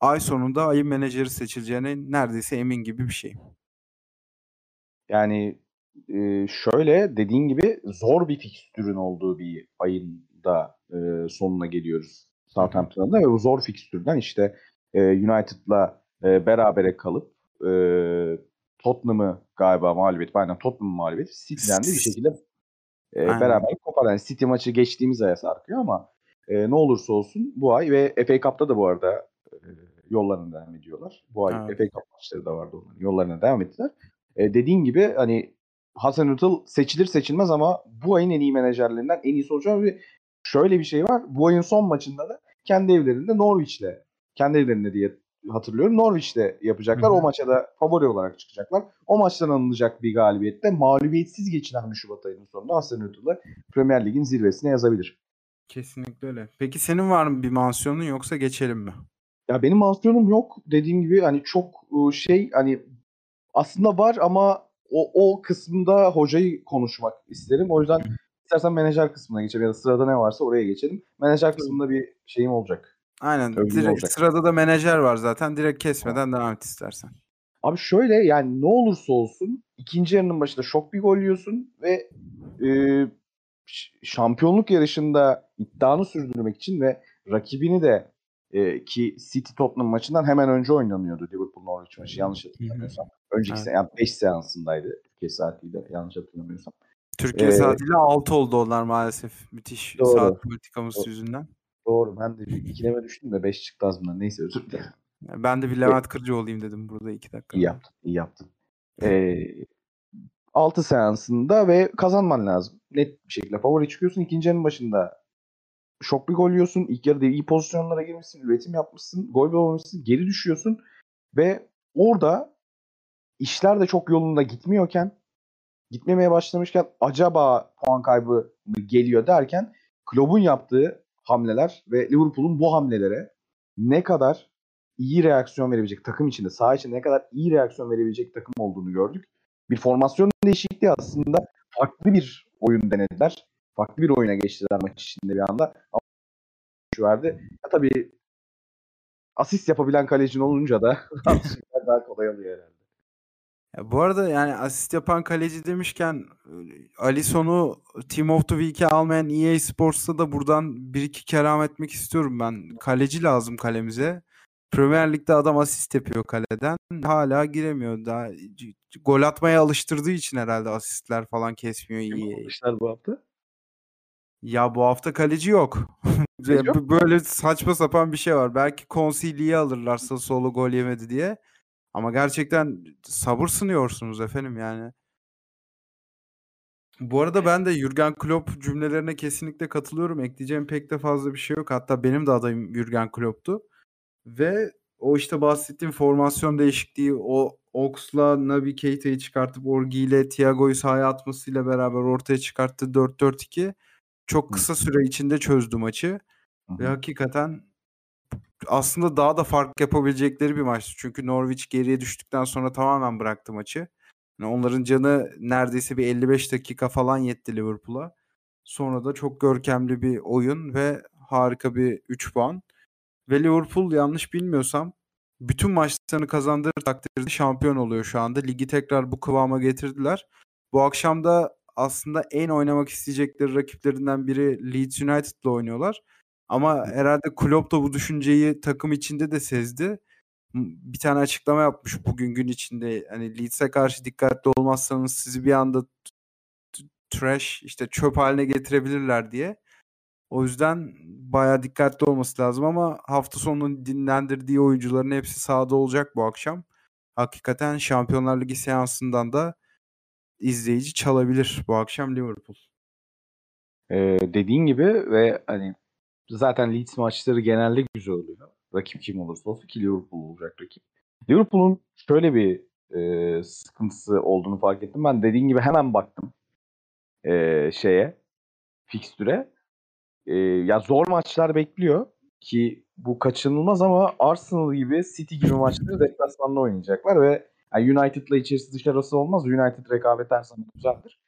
ay sonunda ayın menajeri seçileceğine neredeyse emin gibi bir şey. Yani e, şöyle dediğin gibi zor bir fikstürün olduğu bir ayın da e, sonuna geliyoruz Southampton'da ve bu zor fikstürden işte e, United'la e, berabere kalıp e, Tottenham'ı galiba mağlup aynen Tottenham'ı mağlup edip City'den de bir şekilde e, beraber kopar. Yani City maçı geçtiğimiz aya sarkıyor ama e, ne olursa olsun bu ay ve FA Cup'ta da bu arada e, yollarına devam ediyorlar. Bu ay evet. FA Cup maçları da vardı onların. Yollarına devam ettiler. E, dediğin gibi hani Hasan Utul seçilir seçilmez ama bu ayın en iyi menajerlerinden en iyisi olacak ve şöyle bir şey var. Bu ayın son maçında da kendi evlerinde Norwich'le kendi evlerinde diye hatırlıyorum. Norwich'te yapacaklar. Hı hı. O maça da favori olarak çıkacaklar. O maçtan alınacak bir galibiyette mağlubiyetsiz geçilen bir Şubat ayının sonunda Hasan Utul Premier Lig'in zirvesine yazabilir. Kesinlikle öyle. Peki senin var mı bir mansiyonun yoksa geçelim mi? Ya benim mansiyonum yok. Dediğim gibi hani çok şey hani aslında var ama o, o kısmında hocayı konuşmak isterim. O yüzden istersen menajer kısmına geçelim ya da sırada ne varsa oraya geçelim. Menajer kısmında bir şeyim olacak. Aynen. direkt olacak. sırada da menajer var zaten. Direkt kesmeden devam et istersen. Abi şöyle yani ne olursa olsun ikinci yarının başında şok bir gol yiyorsun ve e, şampiyonluk yarışında iddianı sürdürmek için ve rakibini de e, ki City Tottenham maçından hemen önce oynanıyordu Liverpool Norwich maçı yanlış hatırlamıyorsam. Önceki evet. yani 5 seansındaydı Türkiye saatiyle yanlış hatırlamıyorsam. Türkiye ee, saatiyle 6 oldu onlar maalesef. Müthiş doğru. saat politikamız doğru. yüzünden. Doğru. Ben de ikileme düştüm de 5 çıktı azından. Neyse özür dilerim. Ben de bir Levent Kırcı olayım dedim burada 2 dakika. İyi yaptın. iyi yaptın. Ee, 6 seansında ve kazanman lazım. Net bir şekilde favori çıkıyorsun. İkinci yarının başında şok bir gol yiyorsun. İlk yarıda iyi pozisyonlara girmişsin. Üretim yapmışsın. Gol bulamamışsın. Geri düşüyorsun. Ve orada işler de çok yolunda gitmiyorken gitmemeye başlamışken acaba puan kaybı geliyor derken Klopp'un yaptığı hamleler ve Liverpool'un bu hamlelere ne kadar iyi reaksiyon verebilecek takım içinde, saha içinde ne kadar iyi reaksiyon verebilecek takım olduğunu gördük. Bir formasyon değişikliği aslında farklı bir oyun denediler. Farklı bir oyuna geçtiler maç içinde bir anda. Ama verdi. Ya tabii asist yapabilen kalecin olunca da daha kolay oluyor herhalde. Ya bu arada yani asist yapan kaleci demişken Alisson'u Team of the Week'e almayan EA Sports'ta da buradan bir iki keram etmek istiyorum ben. Kaleci lazım kalemize. Premier Lig'de adam asist yapıyor kaleden. Hala giremiyor. Daha gol atmaya alıştırdığı için herhalde asistler falan kesmiyor iyi. Kim bu hafta? Ya bu hafta kaleci yok. Böyle saçma sapan bir şey var. Belki Konsili'yi alırlarsa solo gol yemedi diye. Ama gerçekten sabır sınıyorsunuz efendim yani. Bu arada ben de Jurgen Klopp cümlelerine kesinlikle katılıyorum. Ekleyeceğim pek de fazla bir şey yok. Hatta benim de adayım Jurgen Klopp'tu. Ve o işte bahsettiğim formasyon değişikliği, o Ox'la Naby Keita'yı çıkartıp Orgi ile Thiago'yu sahaya atmasıyla beraber ortaya çıkarttı 4-4-2. Çok kısa süre içinde çözdü maçı. Ve hakikaten aslında daha da fark yapabilecekleri bir maçtı. Çünkü Norwich geriye düştükten sonra tamamen bıraktı maçı. Yani onların canı neredeyse bir 55 dakika falan yetti Liverpool'a. Sonra da çok görkemli bir oyun ve harika bir 3 puan. Ve Liverpool yanlış bilmiyorsam bütün maçlarını kazandığı takdirde şampiyon oluyor şu anda. Ligi tekrar bu kıvama getirdiler. Bu akşam da aslında en oynamak isteyecekleri rakiplerinden biri Leeds United'la oynuyorlar. Ama herhalde Klopp da bu düşünceyi takım içinde de sezdi. Bir tane açıklama yapmış bugün gün içinde. Hani Leeds'e karşı dikkatli olmazsanız sizi bir anda trash işte çöp haline getirebilirler diye. O yüzden baya dikkatli olması lazım ama hafta sonu dinlendirdiği oyuncuların hepsi sahada olacak bu akşam. Hakikaten Şampiyonlar Ligi seansından da izleyici çalabilir bu akşam Liverpool. Ee, dediğin gibi ve hani zaten Leeds maçları genelde güzel oluyor. Rakip kim olursa olsun ki Liverpool olacak rakip. Liverpool'un şöyle bir e, sıkıntısı olduğunu fark ettim. Ben dediğin gibi hemen baktım e, şeye fikstüre. E, ya zor maçlar bekliyor ki bu kaçınılmaz ama Arsenal gibi City gibi maçları deplasmanda oynayacaklar ve yani United'la içerisi dışarısı olmaz. United rekabet her zaman güzeldir.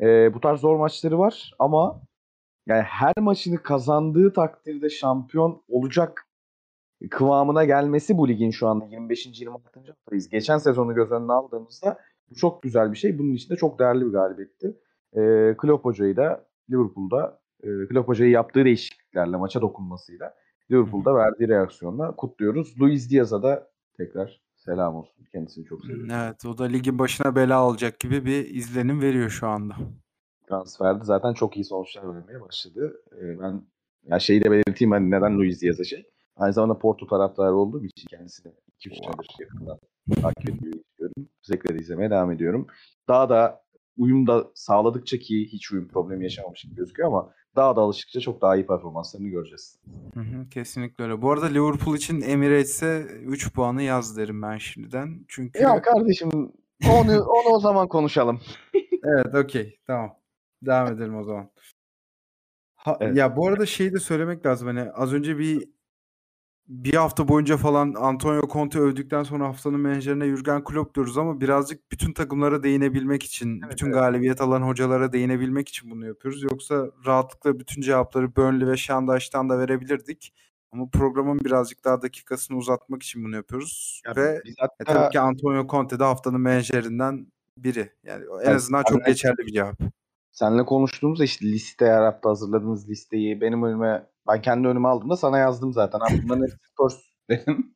E, bu tarz zor maçları var ama yani her maçını kazandığı takdirde şampiyon olacak kıvamına gelmesi bu ligin şu anda 25. 26. haftayız. Geçen sezonu göz önüne aldığımızda bu çok güzel bir şey. Bunun için de çok değerli bir galibiyetti. E, Klopp Hoca'yı da Liverpool'da e, Klopp Hoca'yı yaptığı değişikliklerle maça dokunmasıyla Liverpool'da verdiği reaksiyonla kutluyoruz. Luis Diaz'a da tekrar selam olsun. Kendisini çok seviyorum. Evet o da ligin başına bela alacak gibi bir izlenim veriyor şu anda. Transferde zaten çok iyi sonuçlar vermeye başladı. Ee, ben ya şeyi de belirteyim ben neden Luis Diaz'a şey. Aynı zamanda Porto taraftarı olduğum için kendisini 2-3 senedir yakından takip ediyor istiyorum. Zevkle de izlemeye devam ediyorum. Daha da uyum da sağladıkça ki hiç uyum problemi yaşamamış gibi gözüküyor ama daha da alıştıkça çok daha iyi performanslarını göreceğiz. Hı hı, kesinlikle öyle. Bu arada Liverpool için Emirates'e 3 puanı yaz derim ben şimdiden. Çünkü Ya kardeşim onu, onu o zaman konuşalım. evet okey tamam. Devam edelim o zaman. Ha, Evet. Ya bu arada şeyi de söylemek lazım. Hani az önce bir bir hafta boyunca falan Antonio Conte övdükten sonra haftanın menajerine Jurgen Klopp diyoruz ama birazcık bütün takımlara değinebilmek için, Evet, bütün evet. galibiyet alan hocalara değinebilmek için bunu yapıyoruz. Yoksa rahatlıkla bütün cevapları Burnley ve Şandaş'tan da verebilirdik. Ama programın birazcık daha dakikasını uzatmak için bunu yapıyoruz. Ya ve e, hatta tabii ki Antonio Conte de haftanın menajerinden biri. Yani en azından çok geçerli bir cevap. Senle konuştuğumuzda işte liste her hafta hazırladığınız listeyi benim önüme ben kendi önüme aldığımda sana yazdım zaten. Bunların hepsi Spurs dedim.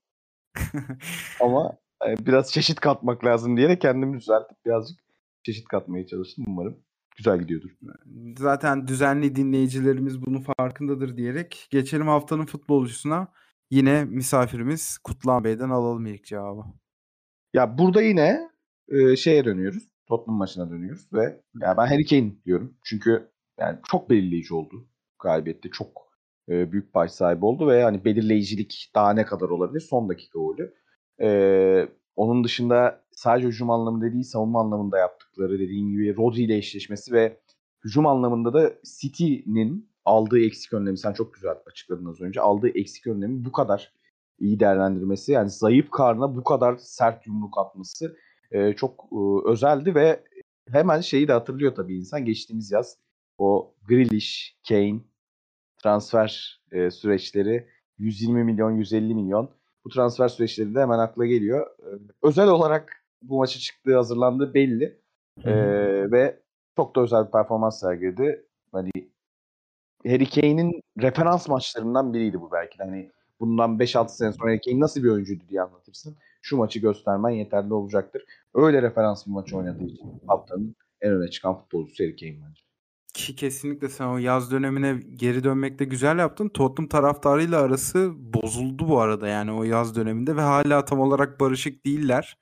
Ama e, biraz çeşit katmak lazım diye de kendimi düzeltip birazcık çeşit katmaya çalıştım. Umarım güzel gidiyordur. Zaten düzenli dinleyicilerimiz bunun farkındadır diyerek geçelim haftanın futbolcusuna. Yine misafirimiz Kutlan Bey'den alalım ilk cevabı. Ya burada yine e, şeye dönüyoruz. Tottenham maçına dönüyoruz ve ya ben Harry Kane diyorum. Çünkü yani çok belirleyici oldu. Galibiyette çok e, büyük baş sahibi oldu ve hani belirleyicilik daha ne kadar olabilir? Son dakika golü. E, onun dışında sadece hücum anlamında değil savunma anlamında yaptıkları dediğim gibi Rodri ile eşleşmesi ve hücum anlamında da City'nin aldığı eksik önlemi sen çok güzel açıkladın az önce. Aldığı eksik önlemi bu kadar iyi değerlendirmesi yani zayıf karna bu kadar sert yumruk atması e, çok e, özeldi ve hemen şeyi de hatırlıyor tabii insan geçtiğimiz yaz o Grealish, Kane transfer e, süreçleri 120 milyon 150 milyon bu transfer süreçleri de hemen akla geliyor. E, özel olarak bu maça çıktığı hazırlandığı belli E, ve çok da özel bir performans sergiledi. Hani Harry Kane'in referans maçlarından biriydi bu belki de. Hani bundan 5-6 sene sonra Harry Kane nasıl bir oyuncuydu diye anlatırsın. Şu maçı göstermen yeterli olacaktır. Öyle referans bir maç oynadığı için haftanın en öne çıkan futbolcusu Harry Kane bence. Ki kesinlikle sen o yaz dönemine geri dönmekte güzel yaptın. Tottenham taraftarıyla arası bozuldu bu arada yani o yaz döneminde ve hala tam olarak barışık değiller.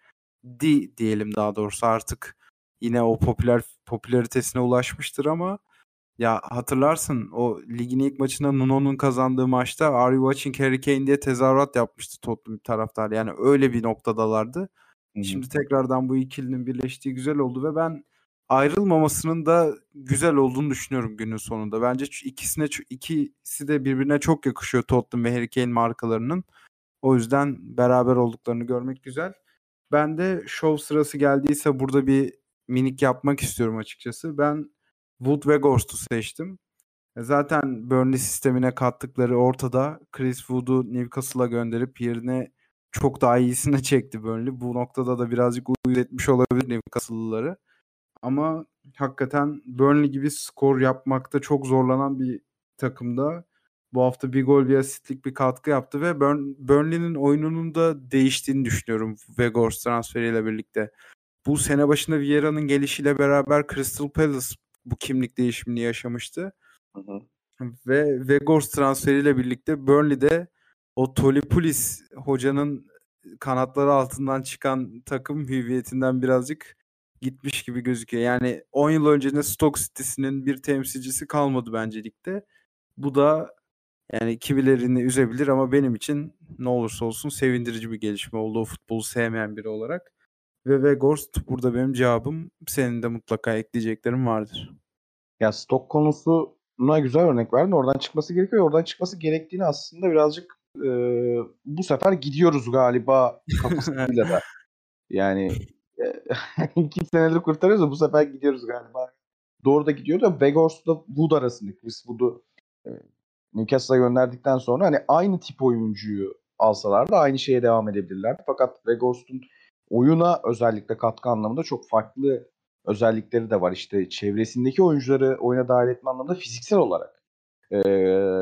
Di diyelim daha doğrusu artık yine o popüler popülaritesine ulaşmıştır ama ya hatırlarsın o ligin ilk maçında Nuno'nun kazandığı maçta Are you watching Harry Kane diye tezahürat yapmıştı Tottenham taraftarı. Yani öyle bir noktadalardı. Hı hı. Şimdi tekrardan bu ikilinin birleştiği güzel oldu ve ben ayrılmamasının da güzel olduğunu düşünüyorum günün sonunda. Bence ikisine ikisi de birbirine çok yakışıyor Tottenham ve Harry Kane markalarının. O yüzden beraber olduklarını görmek güzel. Ben de şov sırası geldiyse burada bir minik yapmak istiyorum açıkçası. Ben Wood ve Ghost'u seçtim. E, Zaten Burnley sistemine kattıkları ortada. Chris Wood'u Newcastle'a gönderip yerine çok daha iyisine çekti Burnley. Bu noktada da birazcık uyuz etmiş olabilir Newcastle'lıları. Ama hakikaten Burnley gibi skor yapmakta çok zorlanan bir takımda bu hafta bir gol bir asistlik bir katkı yaptı ve Burn- Burnley'nin oyununun da değiştiğini düşünüyorum Weghorst transferiyle birlikte. Bu sene başında Vieira'nın gelişiyle beraber Crystal Palace bu kimlik değişimini yaşamıştı. Hı hı. Ve Weghorst transferiyle birlikte Burnley'de o Tolipulis hocanın kanatları altından çıkan takım hüviyetinden birazcık gitmiş gibi gözüküyor. Yani 10 yıl öncesinde Stoke City'sinin bir temsilcisi kalmadı bence ligde. Bu da yani kimilerini üzebilir ama benim için ne olursa olsun sevindirici bir gelişme oldu o futbolu sevmeyen biri olarak. Ve Weghorst burada benim cevabım. Senin de mutlaka ekleyeceklerin vardır. Ya stok konusuna güzel örnek verdin. Oradan çıkması gerekiyor. Oradan çıkması gerektiğini aslında birazcık e, bu sefer gidiyoruz galiba kafasıyla da. Yani e, iki senedir kurtarıyoruz da bu sefer gidiyoruz galiba. Doğru da gidiyor da Vegors'la Wood arasında Chris Wood'u e, Newcastle'a gönderdikten sonra hani aynı tip oyuncuyu alsalar da aynı şeye devam edebilirler. Fakat Weghorst'un oyuna özellikle katkı anlamında çok farklı özellikleri de var. İşte çevresindeki oyuncuları oyuna dahil etme anlamında fiziksel olarak e,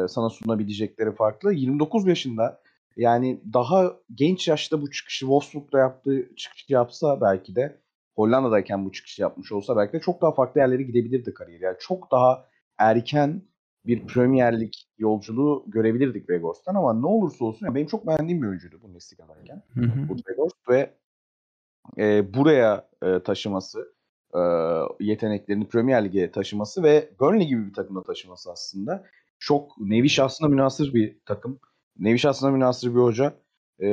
sana sunabilecekleri farklı. 29 yaşında yani daha genç yaşta bu çıkışı Wolfsburg'da yaptığı çıkışı yapsa belki de Hollanda'dayken bu çıkışı yapmış olsa belki de çok daha farklı yerlere gidebilirdi kariyeri. Yani çok daha erken bir Premier Lig yolculuğu görebilirdik Weghorst'tan ama ne olursa olsun yani benim çok beğendiğim bir oyuncuydu Bundesliga'dayken. Bu Weghorst ve e, buraya e, taşıması, e, yeteneklerini Premier Lig'e taşıması ve Burnley gibi bir takımda taşıması aslında çok nevi şahsına münasır bir takım. Nevi şahsına münasır bir hoca e,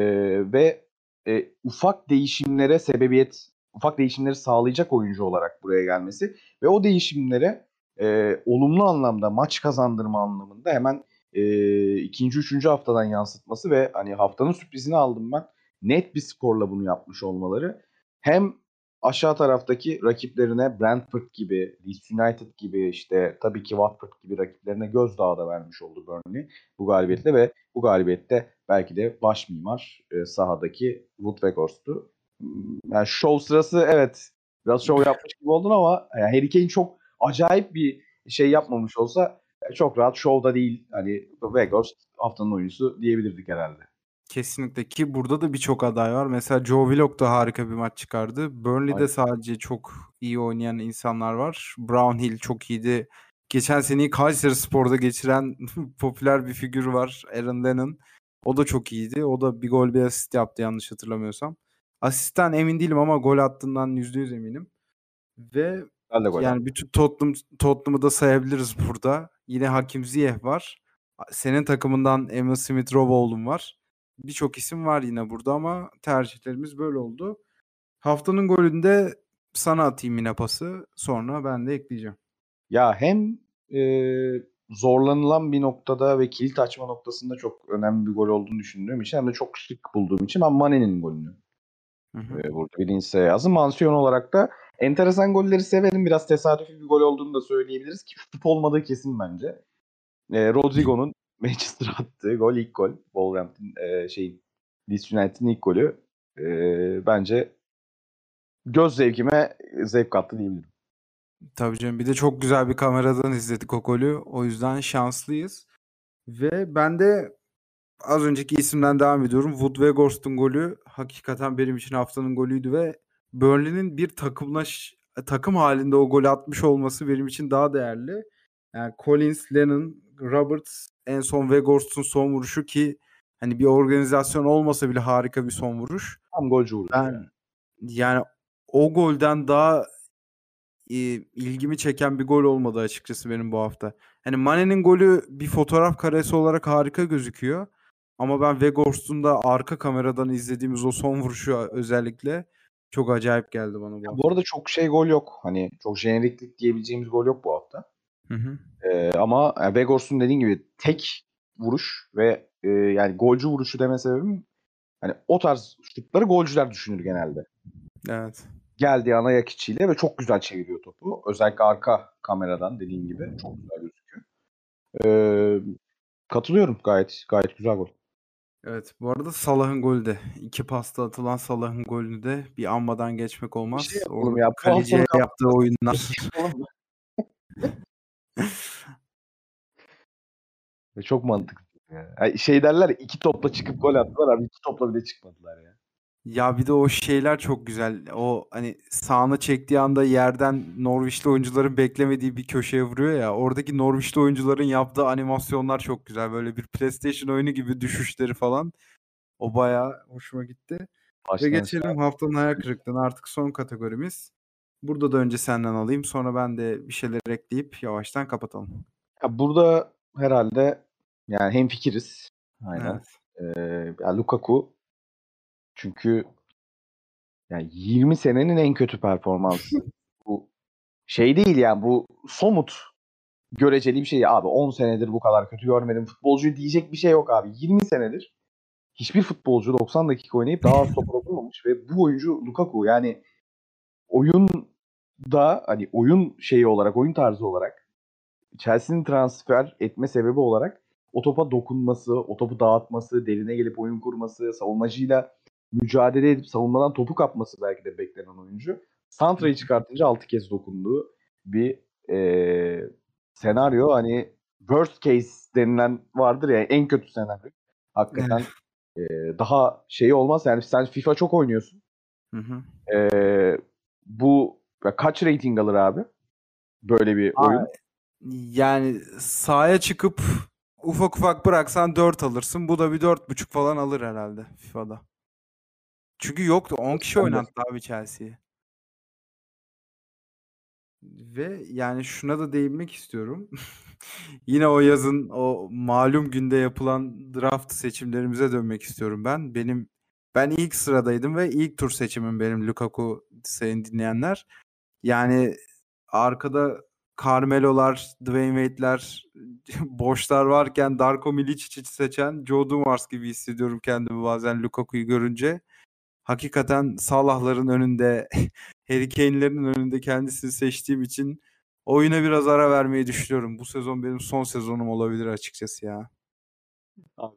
ve e, ufak değişimlere sebebiyet, ufak değişimleri sağlayacak oyuncu olarak buraya gelmesi ve o değişimlere e, olumlu anlamda maç kazandırma anlamında hemen e, ikinci, üçüncü haftadan yansıtması ve hani haftanın sürprizini aldım ben. Net bir skorla bunu yapmış olmaları hem aşağı taraftaki rakiplerine Brentford gibi, Leeds United gibi işte tabii ki Watford gibi rakiplerine gözdağı da vermiş oldu Burnley bu galibiyetle ve bu galibiyette belki de baş mimar e, sahadaki Wood Weghorst'tu. Hmm, yani show sırası evet biraz show yapmış gibi oldun ama yani Harry Kane çok acayip bir şey yapmamış olsa çok rahat show'da değil. Hani Weghorst haftanın oyuncusu diyebilirdik herhalde. Kesinlikle ki burada da birçok aday var. Mesela Joe Willock da harika bir maç çıkardı. Burnley'de Aynen. sadece çok iyi oynayan insanlar var. Brownhill çok iyiydi. Geçen seneyi Kayseri Spor'da geçiren popüler bir figür var. Aaron Lennon. O da çok iyiydi. O da bir gol bir asist yaptı yanlış hatırlamıyorsam. Asistten emin değilim ama gol attığından %100 eminim. Ve Ben de gol yani bütün Tottenham, Tottenham'ı da sayabiliriz burada. Yine Hakim Ziyech var. Senin takımından Emil Smith-Rowe var. Birçok isim var yine burada ama tercihlerimiz böyle oldu. Haftanın golünde sana atayım yine pası. Sonra ben de ekleyeceğim. Ya hem e, zorlanılan bir noktada ve kilit açma noktasında çok önemli bir gol olduğunu düşündüğüm için hem de çok şık bulduğum için ben Mane'nin golünü Hı hı. e, burada birinci yazdım. Mansiyon olarak da enteresan golleri severim. Biraz tesadüfi bir gol olduğunu da söyleyebiliriz ki şut olmadığı kesin bence. E, Rodrigo'nun Manchester attığı gol ilk gol. Wolverhampton e, şeyin Leeds United'in ilk golü. E, bence göz zevkime zevk kattı diyebilirim. Tabii canım. Bir de çok güzel bir kameradan izledik o golü. O yüzden şanslıyız. Ve ben de az önceki isimden devam ediyorum. Wood Weghorst'un golü hakikaten benim için haftanın golüydü ve Burnley'nin bir takımlaş takım halinde o golü atmış olması benim için daha değerli. Yani Collins, Lennon, Roberts en son Weghorst'un son vuruşu ki hani bir organizasyon olmasa bile harika bir son vuruş. Tam golcü vuruşu. Ben yani. yani o golden daha e, ilgimi çeken bir gol olmadı açıkçası benim bu hafta. Hani Mane'nin golü bir fotoğraf karesi olarak harika gözüküyor. Ama ben Weghorst'un da arka kameradan izlediğimiz o son vuruşu özellikle çok acayip geldi bana bu Ya hafta. bu arada çok şey gol yok. Hani çok jeneriklik diyebileceğimiz gol yok bu hafta. Hı hı. Ee, ama yani Weghorst'un dediğin gibi tek vuruş ve e, yani golcü vuruşu deme sebebim hani o tarz şutları golcüler düşünür genelde. Evet. Geldiği ana ayak içiyle ve çok güzel çeviriyor topu. Özellikle arka kameradan dediğin gibi çok güzel gözüküyor. Ee, katılıyorum gayet gayet güzel gol. Evet. Bu arada Salah'ın golü de. iki pasta atılan Salah'ın golünü de bir anmadan geçmek olmaz. şey yapalım ya, kaleciye yaptığı oyunlar. Ve çok mantıklı. Ya. Yani şey derler ya, iki topla çıkıp gol attılar abi iki topla bile çıkmadılar ya. Ya bir de o şeyler çok güzel. O hani sağına çektiği anda yerden Norwich'li oyuncuların beklemediği bir köşeye vuruyor ya. Oradaki Norwich'li oyuncuların yaptığı animasyonlar çok güzel. Böyle bir PlayStation oyunu gibi düşüşleri falan. O bayağı hoşuma gitti. Ve Baştan geçelim haftanın hayal kırıklığına artık son kategorimiz. Burada da önce senden alayım. Sonra ben de bir şeyler ekleyip yavaştan kapatalım. Ya burada herhalde yani hem fikiriz. Aynen. Evet. Ee, ya Lukaku çünkü yani 20 senenin en kötü performansı. bu şey değil yani bu somut göreceli bir şey. Abi 10 senedir bu kadar kötü görmedim futbolcuyu diyecek bir şey yok abi. 20 senedir hiçbir futbolcu 90 dakika oynayıp daha az top dokunmamış ve bu oyuncu Lukaku yani oyunda hani oyun şeyi olarak, oyun tarzı olarak Chelsea'nin transfer etme sebebi olarak o topa dokunması, o topu dağıtması, derine gelip oyun kurması, savunmacıyla mücadele edip savunmadan topu kapması belki de beklenen oyuncu. Santra'yı çıkartınca 6 kez dokunduğu bir e, senaryo. Hani worst case denilen vardır ya en kötü senaryo. Hakikaten e, daha şey olmaz. Yani sen FIFA çok oynuyorsun. Hı hı. E, bu ya kaç rating alır abi? Böyle bir Aa, oyun. Yani sahaya çıkıp ufak ufak bıraksan 4 alırsın. Bu da bir 4.5 falan alır herhalde FIFA'da. Çünkü yoktu. 10 kişi oynattı abi Chelsea'yi. Ve yani şuna da değinmek istiyorum. Yine o yazın o malum günde yapılan draft seçimlerimize dönmek istiyorum ben. Benim ben ilk sıradaydım ve ilk tur seçimim benim Lukaku sayın dinleyenler. Yani arkada Carmelo'lar, Dwayne Wade'ler, boşlar varken Darko Milicic'i seçen Joe Dumars gibi hissediyorum kendimi bazen Lukaku'yu görünce. Hakikaten Salah'ların önünde, Harry Kane'lerin önünde kendisini seçtiğim için oyuna biraz ara vermeyi düşünüyorum. Bu sezon benim son sezonum olabilir açıkçası ya. Abi,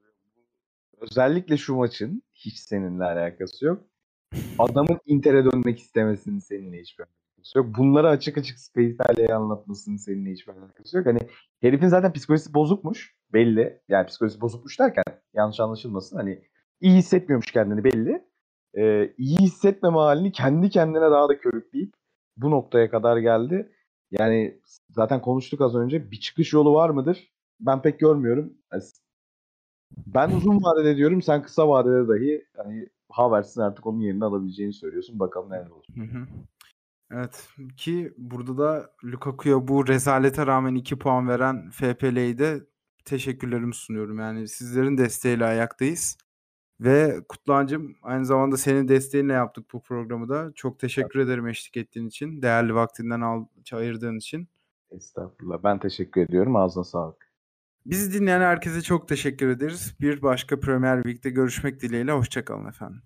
özellikle şu maçın hiç seninle alakası yok. Adamın Inter'e dönmek istemesinin seninle hiçbir alakası yok. Bunları açık açık Space'lerle anlatmasının seninle hiçbir alakası yok. Hani herifin zaten psikolojisi bozukmuş belli. Yani psikolojisi bozukmuş derken yanlış anlaşılmasın. Hani iyi hissetmiyormuş kendini belli. Ee, iyi hissetmeme halini kendi kendine daha da körükleyip bu noktaya kadar geldi. Yani zaten konuştuk az önce. Bir çıkış yolu var mıdır? Ben pek görmüyorum. Ben uzun vadede diyorum. Sen kısa vadede dahi hani Havertz'in artık onun yerini alabileceğini söylüyorsun. Bakalım neler olur. Hı hı. Evet ki burada da Lukaku'ya bu rezalete rağmen 2 puan veren FPL'yi de teşekkürlerimi sunuyorum. Yani sizlerin desteğiyle ayaktayız. Ve Kutluhan'cığım aynı zamanda senin desteğinle yaptık bu programı da. Çok teşekkür ederim eşlik ettiğin için. Değerli vaktinden al, ayırdığın için. Estağfurullah. Ben teşekkür ediyorum. Ağzına sağlık. Bizi dinleyen herkese çok teşekkür ederiz. Bir başka Premier Lig'de görüşmek dileğiyle. Hoşçakalın efendim.